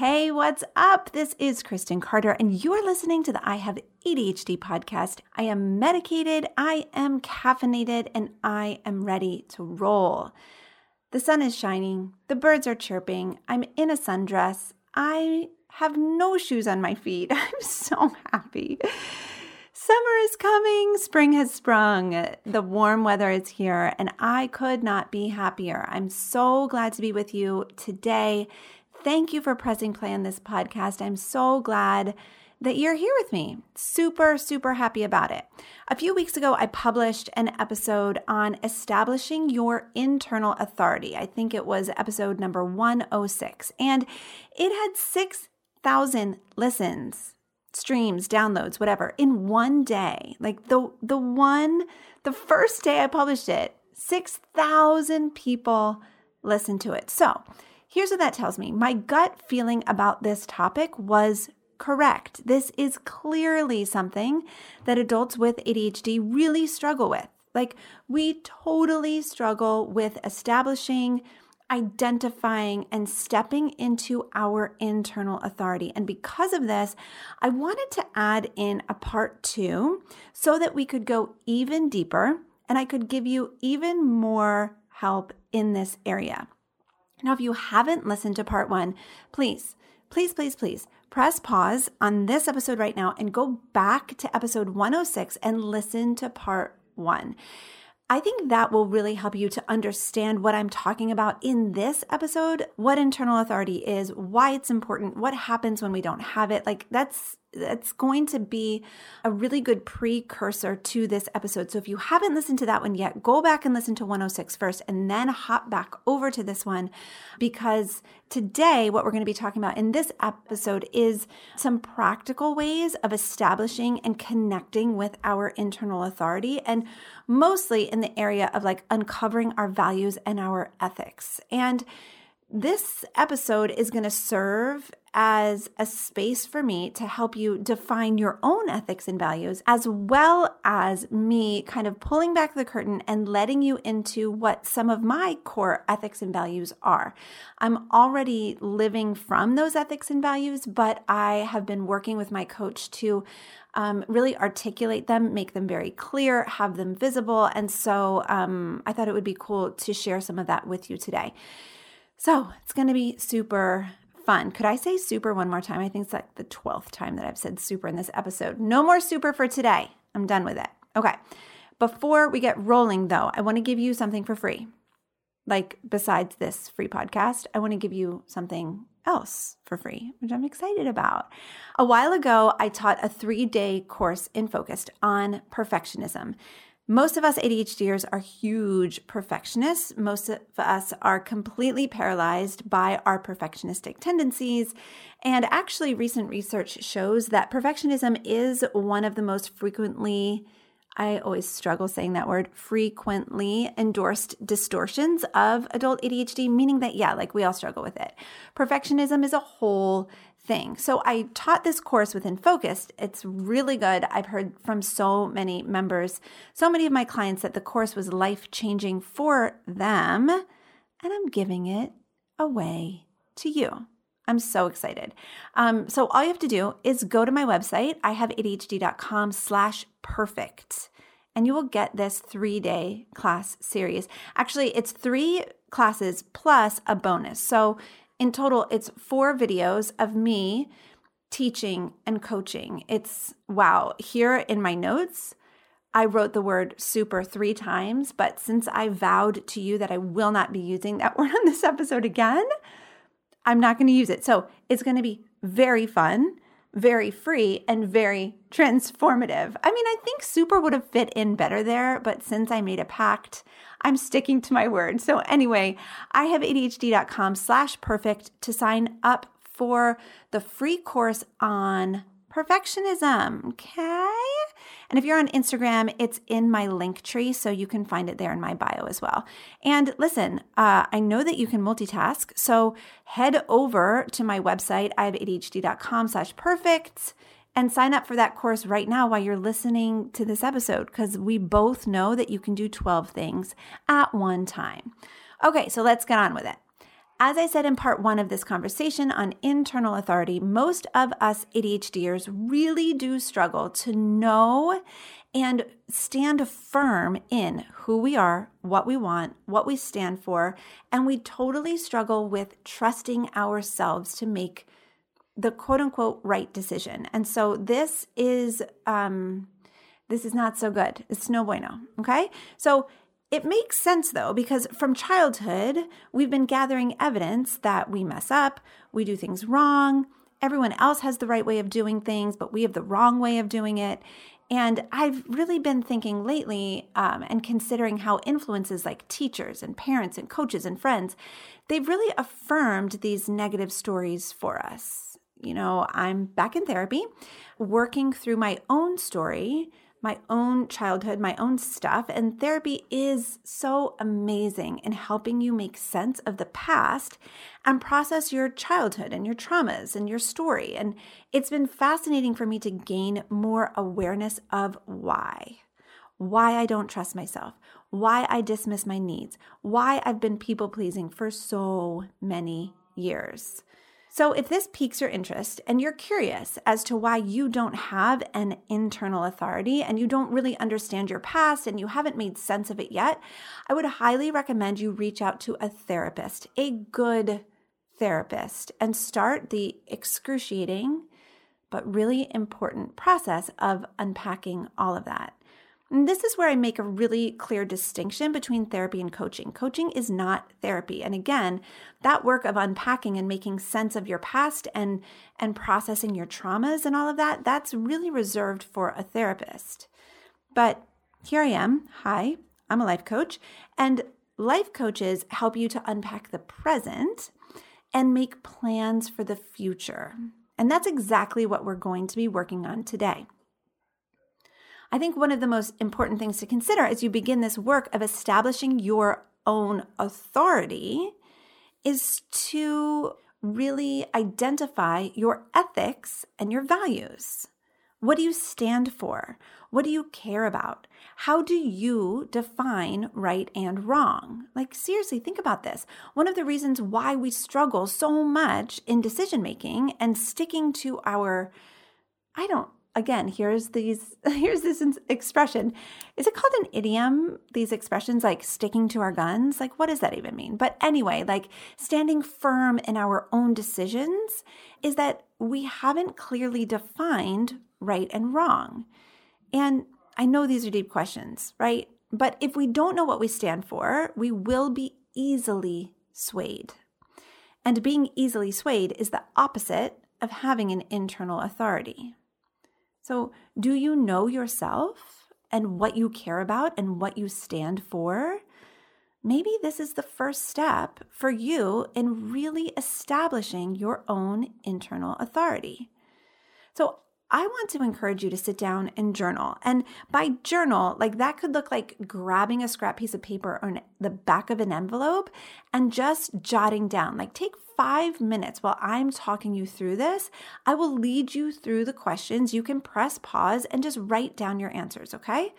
Hey, what's up? This is Kristen Carter, and you're listening to the I Have ADHD podcast. I am medicated, I am caffeinated, and I am ready to roll. The sun is shining, the birds are chirping, I'm in a sundress, I have no shoes on my feet. I'm so happy. Summer is coming, spring has sprung, the warm weather is here, and I could not be happier. I'm so glad to be with you today Thank you for pressing play on this podcast. I'm so glad that you're here with me. Super, super happy about it. A few weeks ago, I published an episode on establishing your internal authority. I think it was episode number 106, and it had 6,000 listens, streams, downloads, whatever, in one day. Like the, the one, the first day I published it, 6,000 people listened to it. So, Here's what that tells me my gut feeling about this topic was correct. This is clearly something that adults with ADHD really struggle with. Like, we totally struggle with establishing, identifying, and stepping into our internal authority. And because of this, I wanted to add in a part two so that we could go even deeper and I could give you even more help in this area. Now, if you haven't listened to part one, please, please, please, please press pause on this episode right now and go back to episode 106 and listen to part one. I think that will really help you to understand what I'm talking about in this episode, what internal authority is, why it's important, what happens when we don't have it. Like that's that's going to be a really good precursor to this episode. So if you haven't listened to that one yet, go back and listen to 106 first and then hop back over to this one because today what we're going to be talking about in this episode is some practical ways of establishing and connecting with our internal authority and mostly in the area of like uncovering our values and our ethics. And this episode is going to serve as a space for me to help you define your own ethics and values, as well as me kind of pulling back the curtain and letting you into what some of my core ethics and values are. I'm already living from those ethics and values, but I have been working with my coach to um, really articulate them, make them very clear, have them visible. And so um, I thought it would be cool to share some of that with you today. So it's going to be super fun. Could I say super one more time? I think it's like the 12th time that I've said super in this episode. No more super for today. I'm done with it. Okay. Before we get rolling, though, I want to give you something for free. Like, besides this free podcast, I want to give you something else for free, which I'm excited about. A while ago, I taught a three day course in Focused on perfectionism. Most of us ADHDers are huge perfectionists. Most of us are completely paralyzed by our perfectionistic tendencies. And actually, recent research shows that perfectionism is one of the most frequently I always struggle saying that word, frequently endorsed distortions of adult ADHD, meaning that, yeah, like we all struggle with it. Perfectionism is a whole thing. So I taught this course within Focused. It's really good. I've heard from so many members, so many of my clients that the course was life changing for them. And I'm giving it away to you. I'm so excited. Um, so all you have to do is go to my website, I have ADHD.com slash perfect, and you will get this three day class series. Actually, it's three classes plus a bonus. So in total, it's four videos of me teaching and coaching. It's wow. Here in my notes, I wrote the word super three times, but since I vowed to you that I will not be using that word on this episode again, I'm not going to use it. So it's going to be very fun. Very free and very transformative. I mean, I think super would have fit in better there, but since I made a pact, I'm sticking to my word. So anyway, I have ADHD.com slash perfect to sign up for the free course on perfectionism. Okay. And if you're on Instagram, it's in my Linktree, so you can find it there in my bio as well. And listen, uh, I know that you can multitask, so head over to my website, ihaveadhd.com slash perfect and sign up for that course right now while you're listening to this episode because we both know that you can do 12 things at one time. Okay, so let's get on with it. As I said in part one of this conversation on internal authority, most of us ADHDers really do struggle to know and stand firm in who we are, what we want, what we stand for, and we totally struggle with trusting ourselves to make the quote unquote right decision. And so this is um this is not so good. It's no bueno, okay? So it makes sense though, because from childhood, we've been gathering evidence that we mess up, we do things wrong, everyone else has the right way of doing things, but we have the wrong way of doing it. And I've really been thinking lately um, and considering how influences like teachers and parents and coaches and friends, they've really affirmed these negative stories for us. You know, I'm back in therapy, working through my own story my own childhood, my own stuff. And therapy is so amazing in helping you make sense of the past and process your childhood and your traumas and your story. And it's been fascinating for me to gain more awareness of why. Why I don't trust myself, why I dismiss my needs, why I've been people pleasing for so many years. So, if this piques your interest and you're curious as to why you don't have an internal authority and you don't really understand your past and you haven't made sense of it yet, I would highly recommend you reach out to a therapist, a good therapist, and start the excruciating but really important process of unpacking all of that. And this is where I make a really clear distinction between therapy and coaching. Coaching is not therapy. And again, that work of unpacking and making sense of your past and and processing your traumas and all of that, that's really reserved for a therapist. But here I am. Hi, I'm a life coach, and life coaches help you to unpack the present and make plans for the future. And that's exactly what we're going to be working on today. I think one of the most important things to consider as you begin this work of establishing your own authority is to really identify your ethics and your values. What do you stand for? What do you care about? How do you define right and wrong? Like, seriously, think about this. One of the reasons why we struggle so much in decision making and sticking to our, I don't again here's these here's this expression. Is it called an idiom these expressions like sticking to our guns? Like what does that even mean? But anyway like standing firm in our own decisions is that we haven't clearly defined right and wrong. And i know these are deep questions right? But if we don't know what we stand for we will be easily swayed. And being easily swayed is the opposite of having an internal authority so, do you know yourself and what you care about and what you stand for? Maybe this is the first step for you in really establishing your own internal authority. So, I want to encourage you to sit down and journal. And by journal, like that could look like grabbing a scrap piece of paper on the back of an envelope and just jotting down. Like take five minutes while I'm talking you through this. I will lead you through the questions. You can press pause and just write down your answers, okay?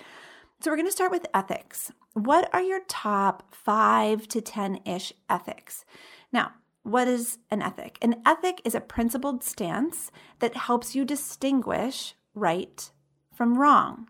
So we're going to start with ethics. What are your top five to 10 ish ethics? Now, what is an ethic? An ethic is a principled stance that helps you distinguish right from wrong.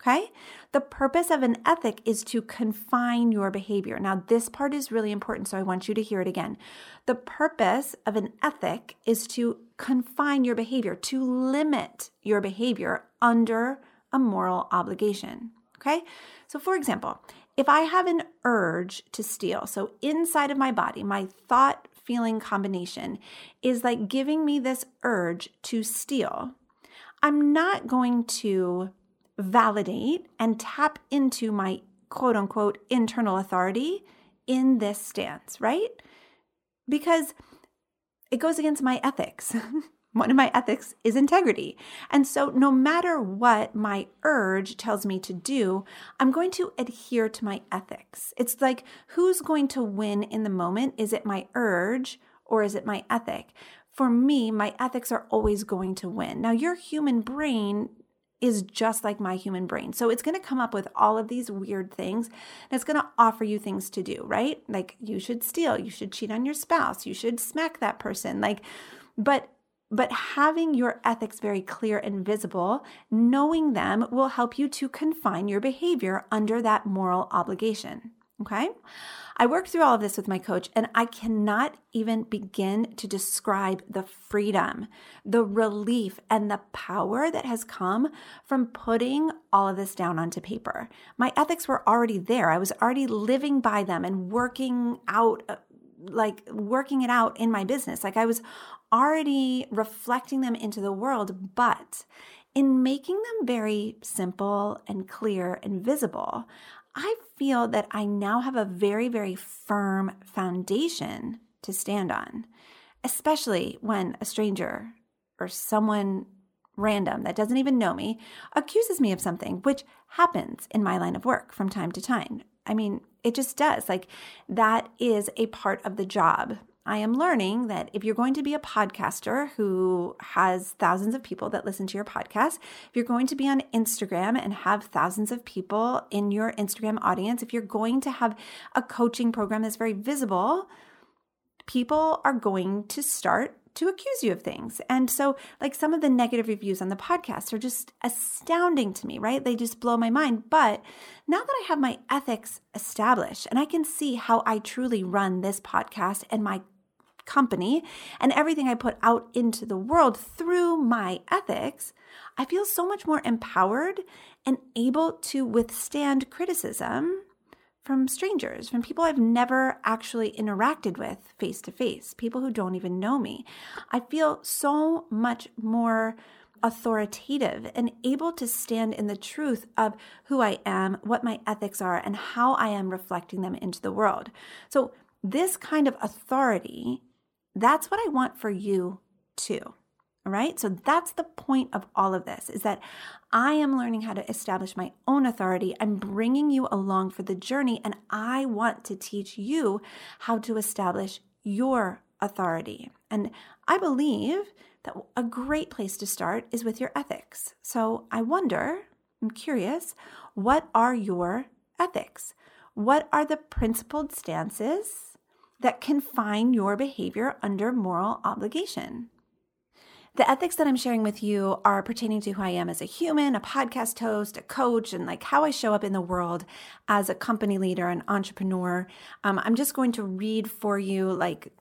Okay? The purpose of an ethic is to confine your behavior. Now, this part is really important, so I want you to hear it again. The purpose of an ethic is to confine your behavior, to limit your behavior under a moral obligation. Okay? So, for example, if I have an urge to steal, so inside of my body, my thought feeling combination is like giving me this urge to steal, I'm not going to validate and tap into my quote unquote internal authority in this stance, right? Because it goes against my ethics. One of my ethics is integrity. And so, no matter what my urge tells me to do, I'm going to adhere to my ethics. It's like, who's going to win in the moment? Is it my urge or is it my ethic? For me, my ethics are always going to win. Now, your human brain is just like my human brain. So it's going to come up with all of these weird things and it's going to offer you things to do, right? Like you should steal, you should cheat on your spouse, you should smack that person. Like but but having your ethics very clear and visible, knowing them will help you to confine your behavior under that moral obligation. Okay. I worked through all of this with my coach, and I cannot even begin to describe the freedom, the relief, and the power that has come from putting all of this down onto paper. My ethics were already there. I was already living by them and working out uh, like working it out in my business. Like I was already reflecting them into the world, but in making them very simple and clear and visible, I feel that I now have a very, very firm foundation to stand on, especially when a stranger or someone random that doesn't even know me accuses me of something, which happens in my line of work from time to time. I mean, it just does. Like, that is a part of the job. I am learning that if you're going to be a podcaster who has thousands of people that listen to your podcast, if you're going to be on Instagram and have thousands of people in your Instagram audience, if you're going to have a coaching program that's very visible, people are going to start to accuse you of things. And so, like some of the negative reviews on the podcast are just astounding to me, right? They just blow my mind. But now that I have my ethics established and I can see how I truly run this podcast and my company and everything I put out into the world through my ethics, I feel so much more empowered and able to withstand criticism from strangers, from people I've never actually interacted with face to face, people who don't even know me. I feel so much more authoritative and able to stand in the truth of who I am, what my ethics are, and how I am reflecting them into the world. So, this kind of authority, that's what I want for you too. All right. So that's the point of all of this is that I am learning how to establish my own authority. I'm bringing you along for the journey, and I want to teach you how to establish your authority. And I believe that a great place to start is with your ethics. So I wonder, I'm curious, what are your ethics? What are the principled stances that confine your behavior under moral obligation? The ethics that I'm sharing with you are pertaining to who I am as a human, a podcast host, a coach, and like how I show up in the world as a company leader, an entrepreneur. Um, I'm just going to read for you like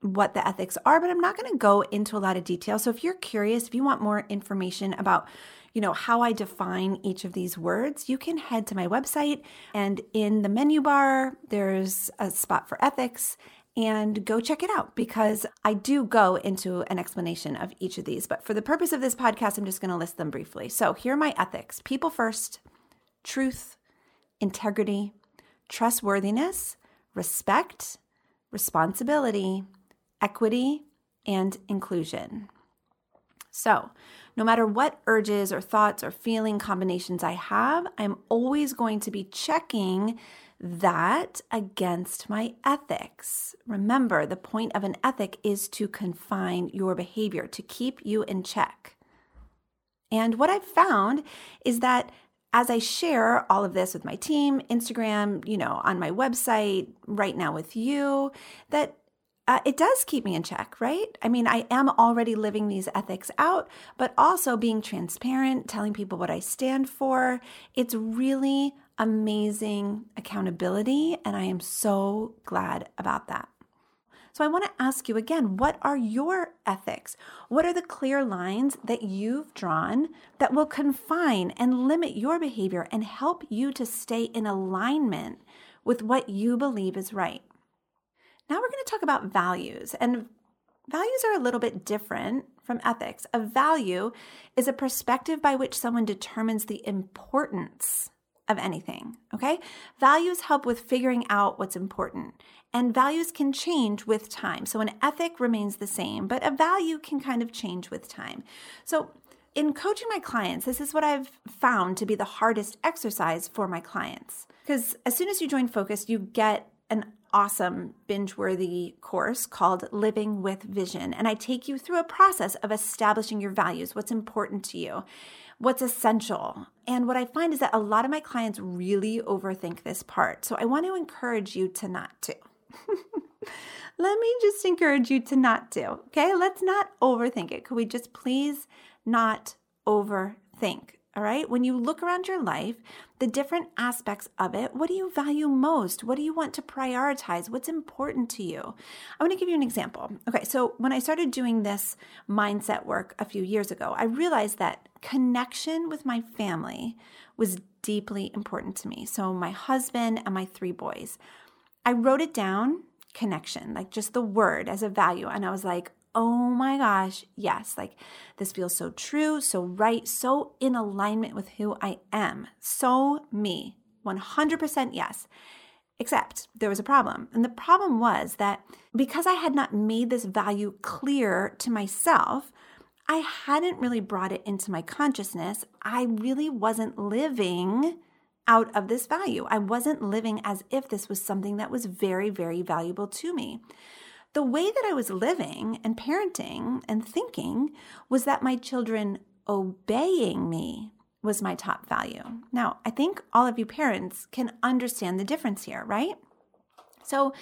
what the ethics are, but I'm not going to go into a lot of detail. So if you're curious, if you want more information about you know how I define each of these words, you can head to my website and in the menu bar there's a spot for ethics and go check it out because I do go into an explanation of each of these. But for the purpose of this podcast, I'm just going to list them briefly. So here are my ethics people first, truth, integrity, trustworthiness, respect, responsibility, equity, and inclusion. So, no matter what urges or thoughts or feeling combinations I have, I'm always going to be checking that against my ethics. Remember, the point of an ethic is to confine your behavior, to keep you in check. And what I've found is that as I share all of this with my team, Instagram, you know, on my website, right now with you, that uh, it does keep me in check, right? I mean, I am already living these ethics out, but also being transparent, telling people what I stand for. It's really amazing accountability, and I am so glad about that. So, I want to ask you again what are your ethics? What are the clear lines that you've drawn that will confine and limit your behavior and help you to stay in alignment with what you believe is right? Now we're going to talk about values. And values are a little bit different from ethics. A value is a perspective by which someone determines the importance of anything. Okay. Values help with figuring out what's important, and values can change with time. So an ethic remains the same, but a value can kind of change with time. So in coaching my clients, this is what I've found to be the hardest exercise for my clients. Because as soon as you join Focus, you get an awesome binge worthy course called Living with Vision. And I take you through a process of establishing your values, what's important to you, what's essential. And what I find is that a lot of my clients really overthink this part. So I want to encourage you to not to. Let me just encourage you to not to. Okay. Let's not overthink it. Could we just please not overthink? All right. When you look around your life, the different aspects of it, what do you value most? What do you want to prioritize? What's important to you? I want to give you an example. Okay. So when I started doing this mindset work a few years ago, I realized that connection with my family was deeply important to me. So my husband and my three boys. I wrote it down connection, like just the word as a value. And I was like, oh my gosh, yes, like this feels so true, so right, so in alignment with who I am, so me, 100% yes. Except there was a problem. And the problem was that because I had not made this value clear to myself, I hadn't really brought it into my consciousness. I really wasn't living out of this value. I wasn't living as if this was something that was very, very valuable to me the way that I was living and parenting and thinking was that my children obeying me was my top value. Now, I think all of you parents can understand the difference here, right? So,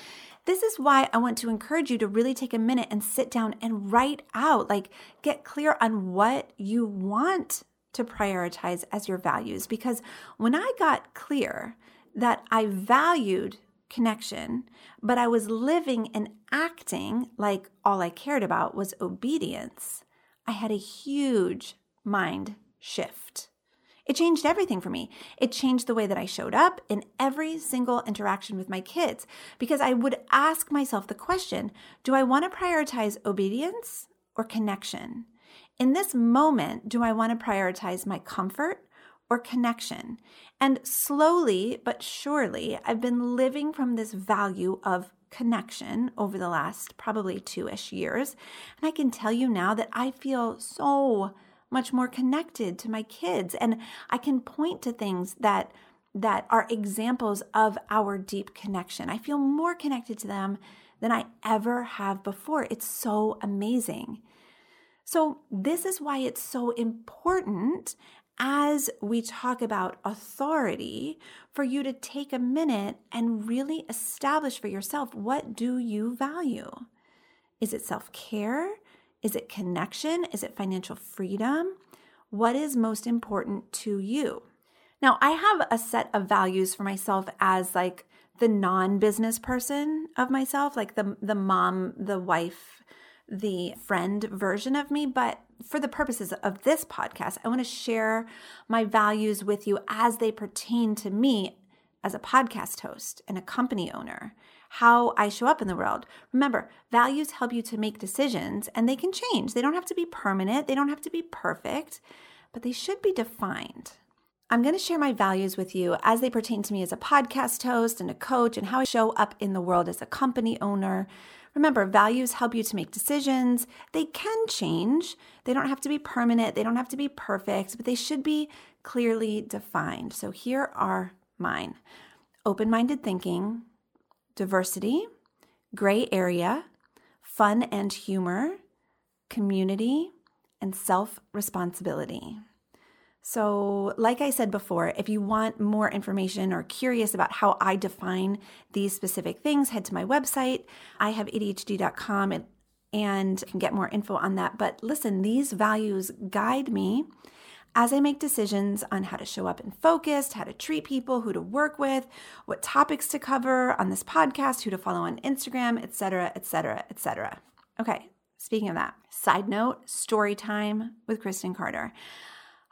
this is why I want to encourage you to really take a minute and sit down and write out, like, get clear on what you want to prioritize as your values. Because when I got clear that I valued connection, but I was living and acting like all I cared about was obedience, I had a huge mind shift. It changed everything for me. It changed the way that I showed up in every single interaction with my kids because I would ask myself the question do I want to prioritize obedience or connection? In this moment, do I want to prioritize my comfort or connection. And slowly but surely, I've been living from this value of connection over the last probably two ish years. And I can tell you now that I feel so much more connected to my kids. And I can point to things that that are examples of our deep connection. I feel more connected to them than I ever have before. It's so amazing. So, this is why it's so important as we talk about authority for you to take a minute and really establish for yourself what do you value? Is it self-care? Is it connection? Is it financial freedom? What is most important to you? Now, I have a set of values for myself as like the non-business person of myself, like the the mom, the wife, the friend version of me, but for the purposes of this podcast, I want to share my values with you as they pertain to me as a podcast host and a company owner, how I show up in the world. Remember, values help you to make decisions and they can change. They don't have to be permanent, they don't have to be perfect, but they should be defined. I'm going to share my values with you as they pertain to me as a podcast host and a coach and how I show up in the world as a company owner Remember, values help you to make decisions. They can change. They don't have to be permanent, they don't have to be perfect, but they should be clearly defined. So here are mine open minded thinking, diversity, gray area, fun and humor, community, and self responsibility. So, like I said before, if you want more information or curious about how I define these specific things, head to my website, ihaveadhd.com, and, and can get more info on that. But listen, these values guide me as I make decisions on how to show up and focused, how to treat people, who to work with, what topics to cover on this podcast, who to follow on Instagram, etc., etc., etc. Okay, speaking of that, side note, story time with Kristen Carter.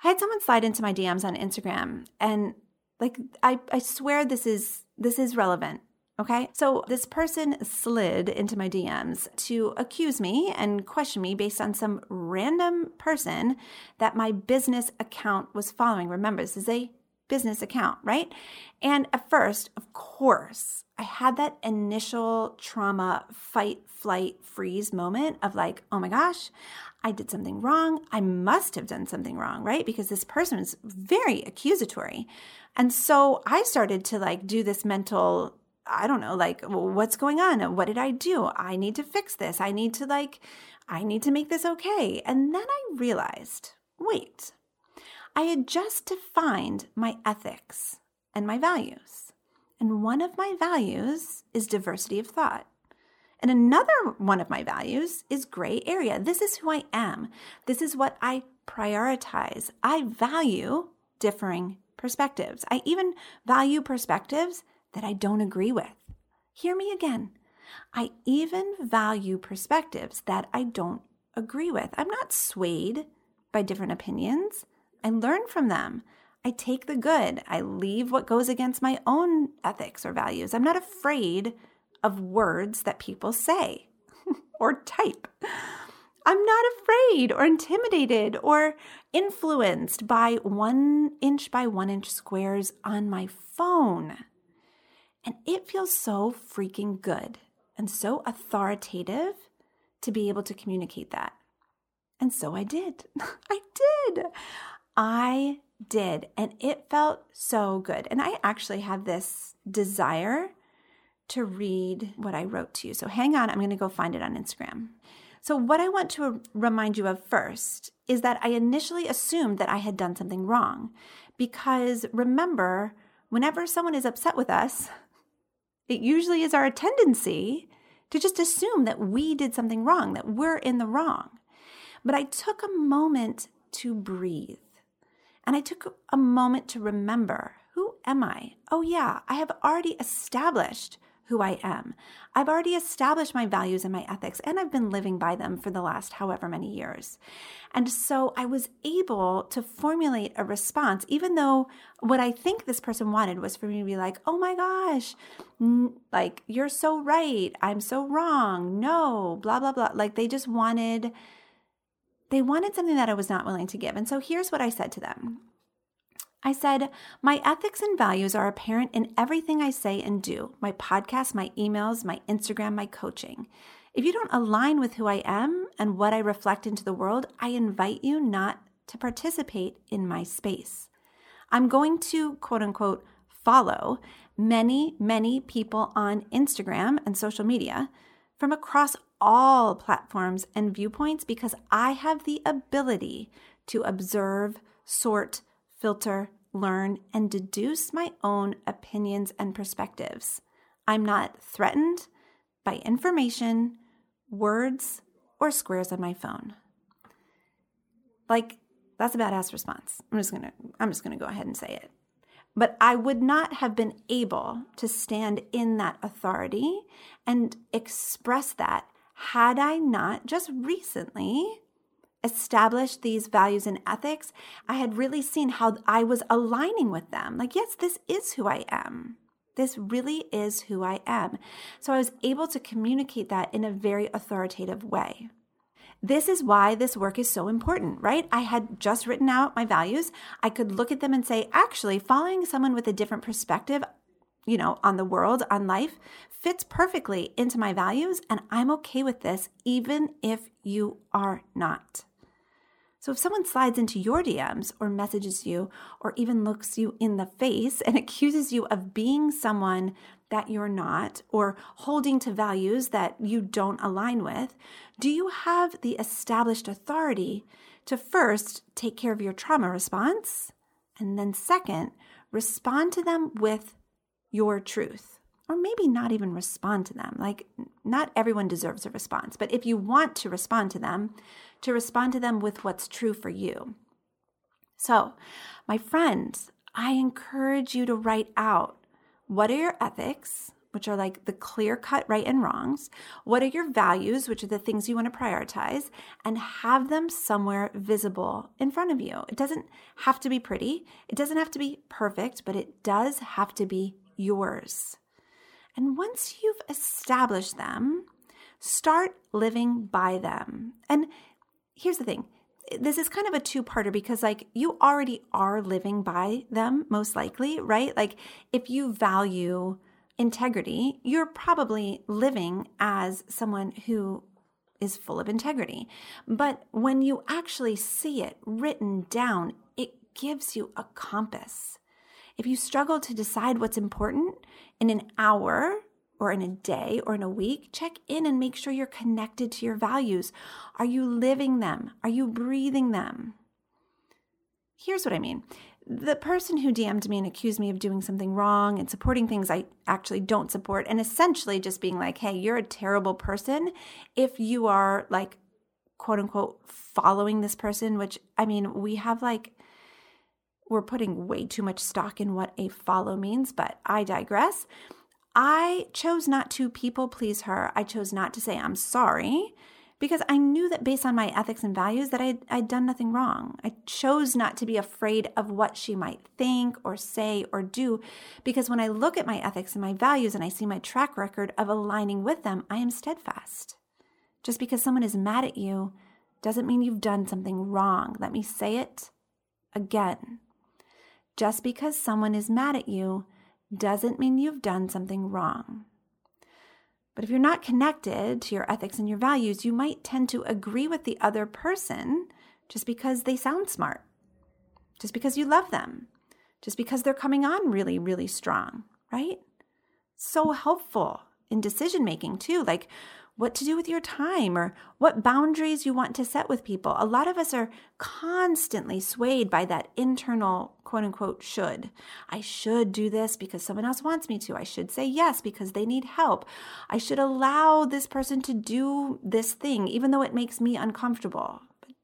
I had someone slide into my DMs on Instagram and like I, I swear this is this is relevant Okay. So this person slid into my DMs to accuse me and question me based on some random person that my business account was following. Remember, this is a business account, right? And at first, of course, I had that initial trauma, fight, flight, freeze moment of like, oh my gosh, I did something wrong. I must have done something wrong, right? Because this person is very accusatory. And so I started to like do this mental I don't know, like, what's going on? What did I do? I need to fix this. I need to, like, I need to make this okay. And then I realized wait, I had just defined my ethics and my values. And one of my values is diversity of thought. And another one of my values is gray area. This is who I am. This is what I prioritize. I value differing perspectives. I even value perspectives that I don't agree with. Hear me again. I even value perspectives that I don't agree with. I'm not swayed by different opinions. I learn from them. I take the good. I leave what goes against my own ethics or values. I'm not afraid of words that people say or type. I'm not afraid or intimidated or influenced by one inch by one inch squares on my phone. And it feels so freaking good and so authoritative to be able to communicate that. And so I did. I did. I did. And it felt so good. And I actually have this desire to read what I wrote to you. So hang on, I'm going to go find it on Instagram. So, what I want to remind you of first is that I initially assumed that I had done something wrong. Because remember, whenever someone is upset with us, it usually is our tendency to just assume that we did something wrong, that we're in the wrong. But I took a moment to breathe. And I took a moment to remember who am I? Oh, yeah, I have already established who I am. I've already established my values and my ethics, and I've been living by them for the last however many years. And so I was able to formulate a response, even though what I think this person wanted was for me to be like, oh my gosh, like, you're so right. I'm so wrong. No, blah, blah, blah. Like, they just wanted. They wanted something that I was not willing to give. And so here's what I said to them I said, My ethics and values are apparent in everything I say and do my podcast, my emails, my Instagram, my coaching. If you don't align with who I am and what I reflect into the world, I invite you not to participate in my space. I'm going to quote unquote follow many, many people on Instagram and social media from across all platforms and viewpoints because I have the ability to observe, sort, filter, learn, and deduce my own opinions and perspectives. I'm not threatened by information, words, or squares on my phone. Like, that's a badass response. I'm just gonna I'm just gonna go ahead and say it. But I would not have been able to stand in that authority and express that had I not just recently established these values and ethics, I had really seen how I was aligning with them. Like, yes, this is who I am. This really is who I am. So I was able to communicate that in a very authoritative way. This is why this work is so important, right? I had just written out my values. I could look at them and say, actually, following someone with a different perspective, you know, on the world, on life, fits perfectly into my values, and I'm okay with this, even if you are not. So if someone slides into your DMs or messages you or even looks you in the face and accuses you of being someone that you're not or holding to values that you don't align with, do you have the established authority to first take care of your trauma response and then second, respond to them with your truth? Or maybe not even respond to them. Like, not everyone deserves a response, but if you want to respond to them, to respond to them with what's true for you. So, my friends, I encourage you to write out what are your ethics, which are like the clear cut right and wrongs? What are your values, which are the things you want to prioritize, and have them somewhere visible in front of you. It doesn't have to be pretty, it doesn't have to be perfect, but it does have to be yours. And once you've established them, start living by them. And here's the thing this is kind of a two parter because, like, you already are living by them, most likely, right? Like, if you value integrity, you're probably living as someone who is full of integrity. But when you actually see it written down, it gives you a compass. If you struggle to decide what's important in an hour or in a day or in a week, check in and make sure you're connected to your values. Are you living them? Are you breathing them? Here's what I mean the person who DM'd me and accused me of doing something wrong and supporting things I actually don't support, and essentially just being like, hey, you're a terrible person if you are like, quote unquote, following this person, which I mean, we have like, we're putting way too much stock in what a follow means, but I digress. I chose not to people please her. I chose not to say I'm sorry because I knew that based on my ethics and values that I'd, I'd done nothing wrong. I chose not to be afraid of what she might think or say or do because when I look at my ethics and my values and I see my track record of aligning with them, I am steadfast. Just because someone is mad at you doesn't mean you've done something wrong. Let me say it again. Just because someone is mad at you doesn't mean you've done something wrong. But if you're not connected to your ethics and your values, you might tend to agree with the other person just because they sound smart, just because you love them, just because they're coming on really, really strong, right? So helpful in decision making too. Like, what to do with your time or what boundaries you want to set with people. A lot of us are constantly swayed by that internal quote unquote should. I should do this because someone else wants me to. I should say yes because they need help. I should allow this person to do this thing even though it makes me uncomfortable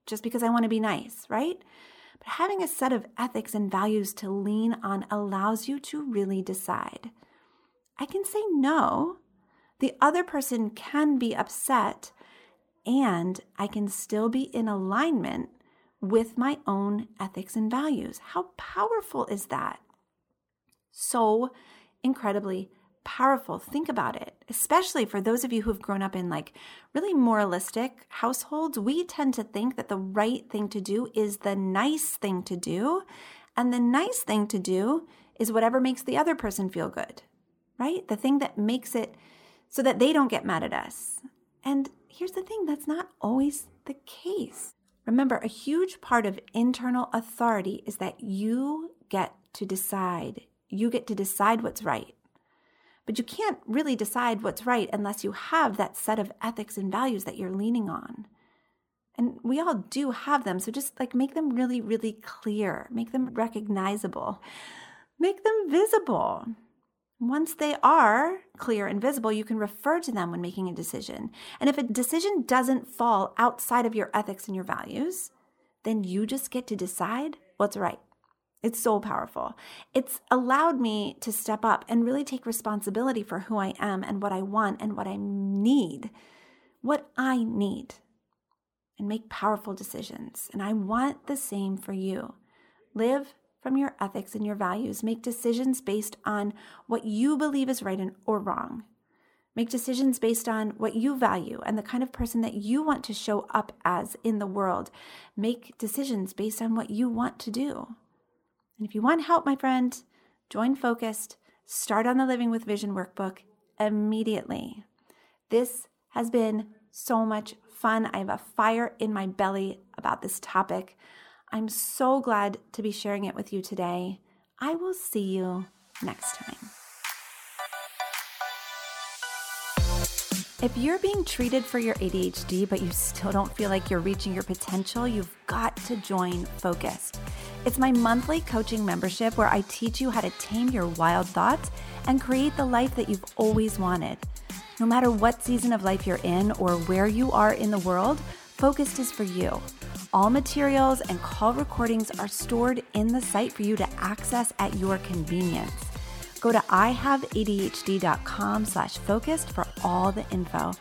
just because I want to be nice, right? But having a set of ethics and values to lean on allows you to really decide. I can say no the other person can be upset and I can still be in alignment with my own ethics and values. How powerful is that? So incredibly powerful. Think about it, especially for those of you who've grown up in like really moralistic households. We tend to think that the right thing to do is the nice thing to do. And the nice thing to do is whatever makes the other person feel good, right? The thing that makes it so that they don't get mad at us. And here's the thing that's not always the case. Remember, a huge part of internal authority is that you get to decide. You get to decide what's right. But you can't really decide what's right unless you have that set of ethics and values that you're leaning on. And we all do have them. So just like make them really, really clear, make them recognizable, make them visible. Once they are clear and visible, you can refer to them when making a decision. And if a decision doesn't fall outside of your ethics and your values, then you just get to decide what's right. It's so powerful. It's allowed me to step up and really take responsibility for who I am and what I want and what I need, what I need, and make powerful decisions. And I want the same for you. Live from your ethics and your values. Make decisions based on what you believe is right or wrong. Make decisions based on what you value and the kind of person that you want to show up as in the world. Make decisions based on what you want to do. And if you want help, my friend, join Focused, start on the Living with Vision workbook immediately. This has been so much fun. I have a fire in my belly about this topic. I'm so glad to be sharing it with you today. I will see you next time. If you're being treated for your ADHD, but you still don't feel like you're reaching your potential, you've got to join Focused. It's my monthly coaching membership where I teach you how to tame your wild thoughts and create the life that you've always wanted. No matter what season of life you're in or where you are in the world, Focused is for you. All materials and call recordings are stored in the site for you to access at your convenience. Go to ihaveadhd.com slash focused for all the info.